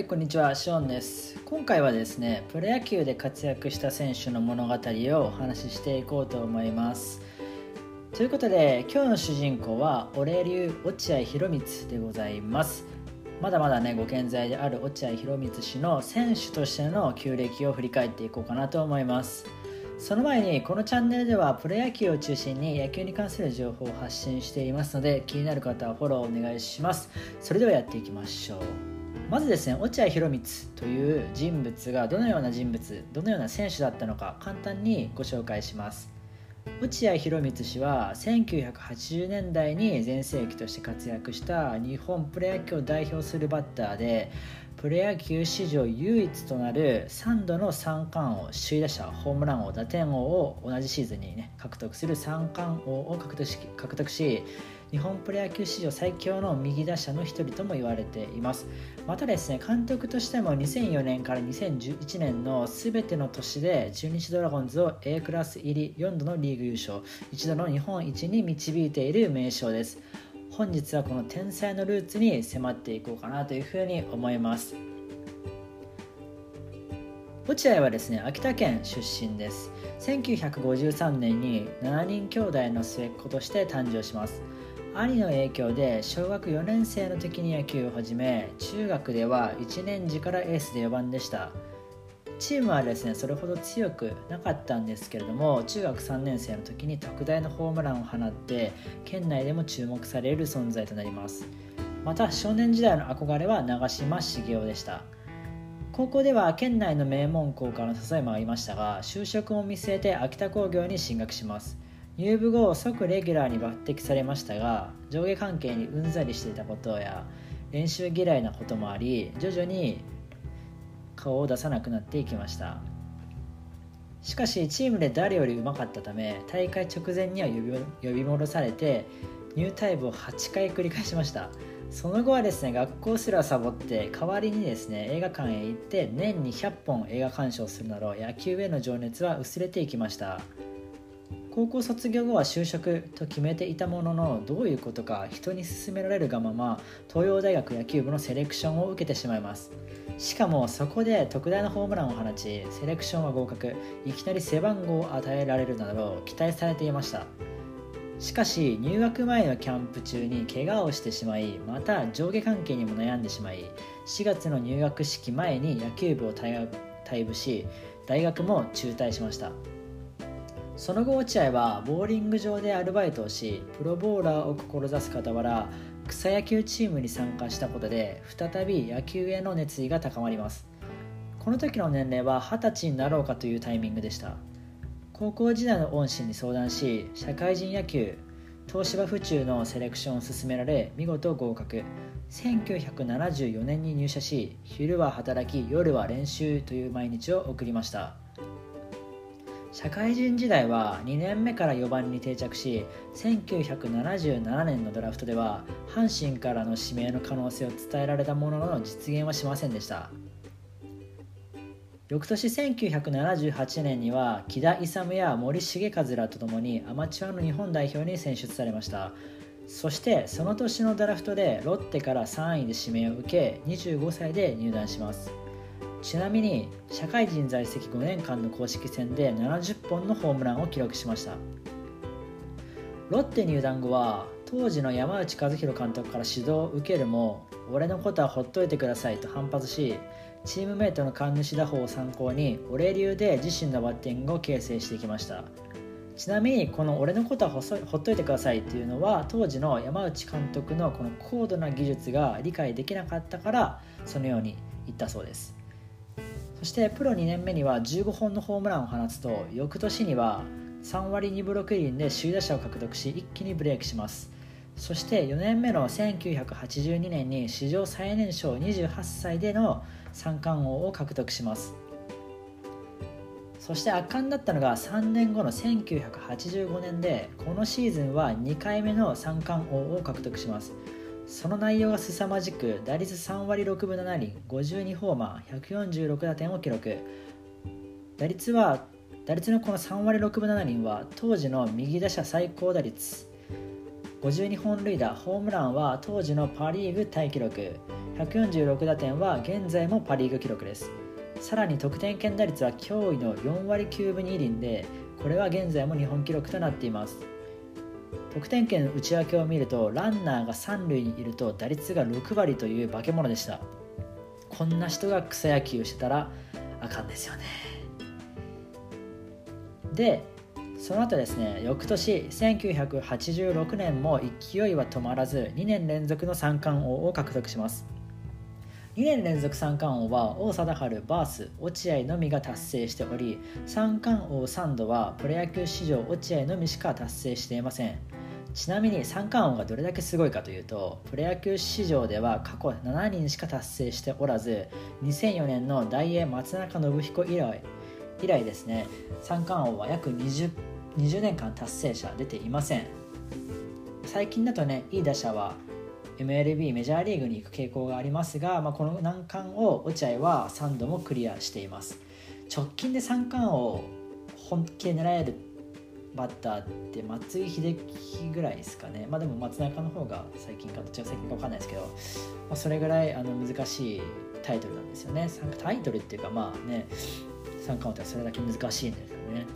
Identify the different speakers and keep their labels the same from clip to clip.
Speaker 1: はいこんにちは。ショーンです。今回はですねプロ野球で活躍した選手の物語をお話ししていこうと思います。ということで今日の主人公は俺流落合博満でございます。まだまだねご健在である落合博満氏の選手としての旧暦を振り返っていこうかなと思います。その前にこのチャンネルではプロ野球を中心に野球に関する情報を発信していますので気になる方はフォローお願いします。それではやっていきましょう。まずですね落合博満という人物がどのような人物どのような選手だったのか簡単にご紹介します。落合博満氏は1980年代に全盛期として活躍した日本プロ野球を代表するバッターでプロ野球史上唯一となる3度の三冠王首位打者ホームラン王打点王を同じシーズンに、ね、獲得する三冠王を獲得し獲得し日本プロ野球史上最強の右打者の一人とも言われています。またですね監督としても2004年から2011年の全ての年で中日ドラゴンズを A クラス入り4度のリーグ優勝一度の日本一に導いている名将です。本日はこの天才のルーツに迫っていこうかなというふうに思います。落合はですね秋田県出身です。1953年に7人兄弟の末っ子として誕生します。兄の影響で小学4年生の時に野球を始め中学では1年時からエースで4番でした。チームはですねそれほど強くなかったんですけれども中学3年生の時に特大のホームランを放って県内でも注目される存在となります。また少年時代の憧れは長嶋茂雄でした。高校では県内の名門校からの誘いもありましたが就職を見据えて秋田工業に進学します。入部後即レギュラーに抜擢されましたが上下関係にうんざりしていたことや練習嫌いなこともあり徐々に顔を出さなくなっていきました。しかしチームで誰よりうまかったため大会直前には呼び戻されてニュータイプを8回繰り返しました。その後はですね学校すらサボって代わりにですね映画館へ行って年に100本映画鑑賞するなど野球への情熱は薄れていきました。高校卒業後は就職と決めていたもののどういうことか人に勧められるがまま東洋大学野球部のセレクションを受けてしまいます。しかもそこで特大のホームランを放ちセレクションは合格。いきなり背番号を与えられるなど期待されていました。しかし入学前のキャンプ中に怪我をしてしまいまた上下関係にも悩んでしまい4月の入学式前に野球部を退部し大学も中退しました。その後落合はボーリング場でアルバイトをしプロボーラーを志す傍ら草野球チームに参加したことで再び野球への熱意が高まります。この時の年齢は20歳になろうかというタイミングでした。高校時代の恩師に相談し社会人野球東芝府中のセレクションを勧められ見事合格。1974年に入社し昼は働き夜は練習という毎日を送りました。社会人時代は2年目から4番に定着し1977年のドラフトでは阪神からの指名の可能性を伝えられたものの実現はしませんでした。翌年1978年には木田勇や森重和らとともにアマチュアの日本代表に選出されました。そしてその年のドラフトでロッテから3位で指名を受け25歳で入団します。ちなみに社会人在籍5年間の公式戦で70本のホームランを記録しました。ロッテ入団後は当時の山内和弘監督から指導を受けるも俺のことはほっといてくださいと反発しチームメイトの神主打法を参考に俺流で自身のバッティングを形成していきました。ちなみにこの「俺のことはほっといてください」っていうのは当時の山内監督のこの高度な技術が理解できなかったからそのように言ったそうです。そしてプロ2年目には15本のホームランを放つと翌年には3割2分6厘で首位打者を獲得し一気にブレーキします。そして4年目の1982年に史上最年少28歳での三冠王を獲得します。そして圧巻だったのが3年後の1985年でこのシーズンは2回目の三冠王を獲得します。その内容が凄まじく打率3割6分7厘52ホーマー146打点を記録。打率は打率のこの3割6分7厘は当時の右打者最高打率。52本塁打ホームランは当時のパ・リーグタイ記録。146打点は現在もパ・リーグ記録です。さらに得点圏打率は驚異の4割9分2厘でこれは現在も日本記録となっています。得点圏の内訳を見るとランナーが3塁にいると打率が6割という化け物でした。こんな人が草野球してたらあかんですよね。でその後ですね翌年1986年も勢いは止まらず2年連続の三冠王を獲得します。2年連続三冠王は王貞治バース落合のみが達成しており三冠王3度はプロ野球史上落合のみしか達成していません。ちなみに三冠王がどれだけすごいかというとプロ野球史上では過去7人しか達成しておらず2004年の大英松中信彦以来以来ですね三冠王は約 20, 20年間達成者出ていません。最近だとねいい打者は MLB メジャーリーグに行く傾向がありますが、まあ、この難関を落合は3度もクリアしています。直近で三冠王本気で狙えるバッターって松井秀喜ぐらいですかね。まあでも松中の方が最近かどっちが最近か分かんないですけど、まあ、それぐらいあの難しいタイトルなんですよね。タイトルっていうかまあね三冠王ってそれだけ難しいんですよね。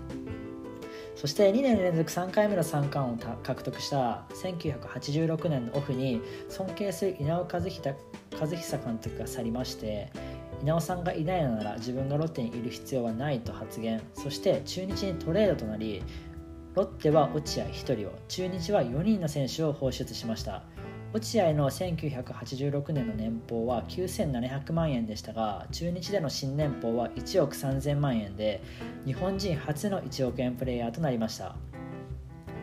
Speaker 1: そして2年連続3回目の三冠王を獲得した1986年のオフに尊敬する稲尾和久和久監督が去りまして稲尾さんがいないのなら自分がロッテにいる必要はないと発言。そして中日にトレードとなりロッテは落合1人を中日は4人の選手を放出しました。落合の1986年の年俸は9700万円でしたが中日での新年俸は1億3000万円で日本人初の1億円プレーヤーとなりました。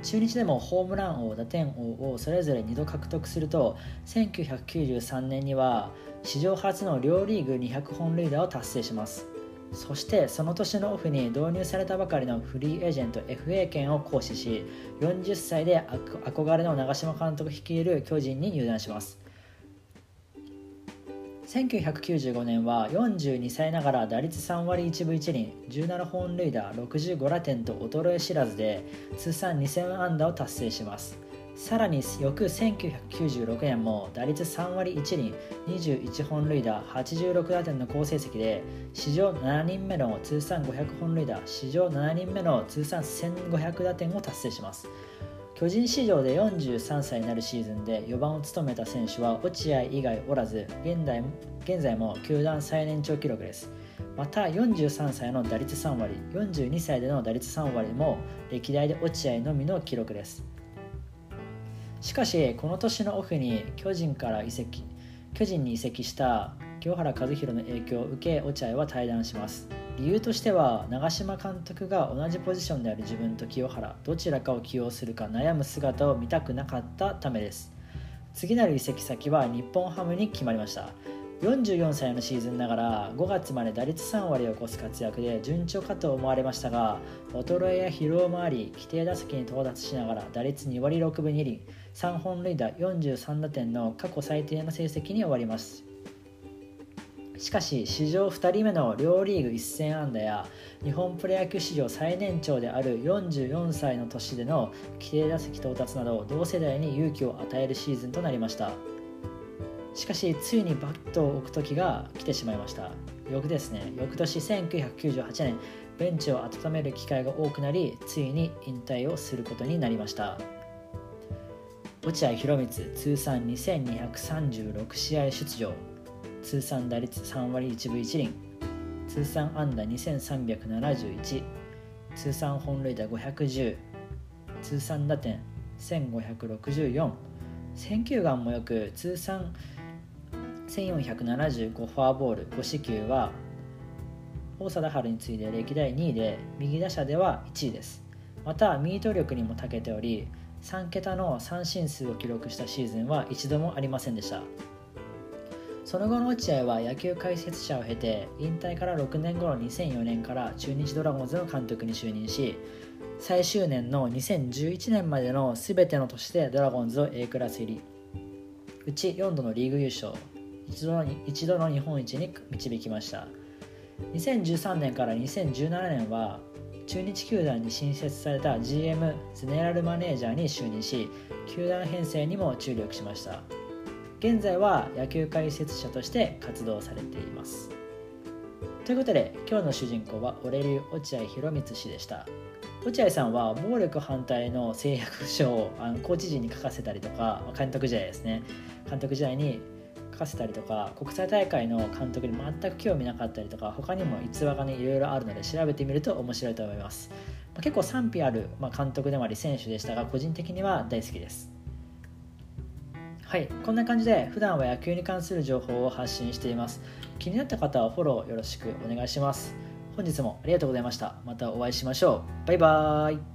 Speaker 1: 中日でもホームラン王打点王をそれぞれ2度獲得すると1993年には史上初の両リーグ200本塁打を達成します。そしてその年のオフに導入されたばかりのフリーエージェント FA 権を行使し40歳で憧れの長嶋監督率いる巨人に入団します。1995年は42歳ながら打率3割1分1厘17本塁打65打点と衰え知らずで通算2000安打を達成します。さらに翌1996年も打率3割1厘21本塁打86打点の好成績で史上7人目の通算500本塁打史上7人目の通算1500打点を達成します。巨人史上で43歳になるシーズンで4番を務めた選手は落合以外おらず現在現在も球団最年長記録です。また43歳の打率3割42歳での打率3割も歴代で落合のみの記録です。しかしこの年のオフに巨人から移籍巨人に移籍した清原和博の影響を受け落合は退団します。理由としては長嶋監督が同じポジションである自分と清原どちらかを起用するか悩む姿を見たくなかったためです。次なる移籍先は日本ハムに決まりました。44歳のシーズンながら5月まで打率3割を超す活躍で順調かと思われましたが衰えや疲労もあり規定打席に到達しながら打率2割6分2厘。3本塁打43打点の過去最低の成績に終わります。しかし史上2人目の両リーグ1000安打や日本プロ野球史上最年長である44歳の年での規定打席到達など同世代に勇気を与えるシーズンとなりました。しかしついにバットを置く時が来てしまいました。翌ですね。翌年1998年ベンチを温める機会が多くなりついに引退をすることになりました。落合博満通算2236試合出場通算打率3割1分1厘通算安打2371通算本塁打510通算打点1564選球眼もよく通算1475フォアボール5四球は大貞治に次いで歴代2位で右打者では1位です。またミート力にも長けており3桁の三振数を記録したシーズンは一度もありませんでした。その後の落合は野球解説者を経て引退から6年後の2004年から中日ドラゴンズの監督に就任し最終年の2011年までの全ての年でドラゴンズを A クラス入り。うち4度のリーグ優勝一度の一度の日本一に導きました。2013年から2017年は中日球団に新設された GM ゼネラルマネージャーに就任し球団編成にも注力しました。現在は野球解説者として活動されています。ということで今日の主人公はオレリュ落合博満氏でした。落合さんは暴力反対の誓約書をあのコーチ陣に書かせたりとか監督時代ですね。監督時代にかせたりとか国際大会の監督に全く興味なかったりとか他にも逸話がねいろいろあるので調べてみると面白いと思います。ま結構賛否ある、まあ、監督でもあり選手でしたが個人的には大好きです。はいこんな感じで普段は野球に関する情報を発信しています。気になった方はフォローよろしくお願いします。本日もありがとうございました。またお会いしましょう。バイバーイ。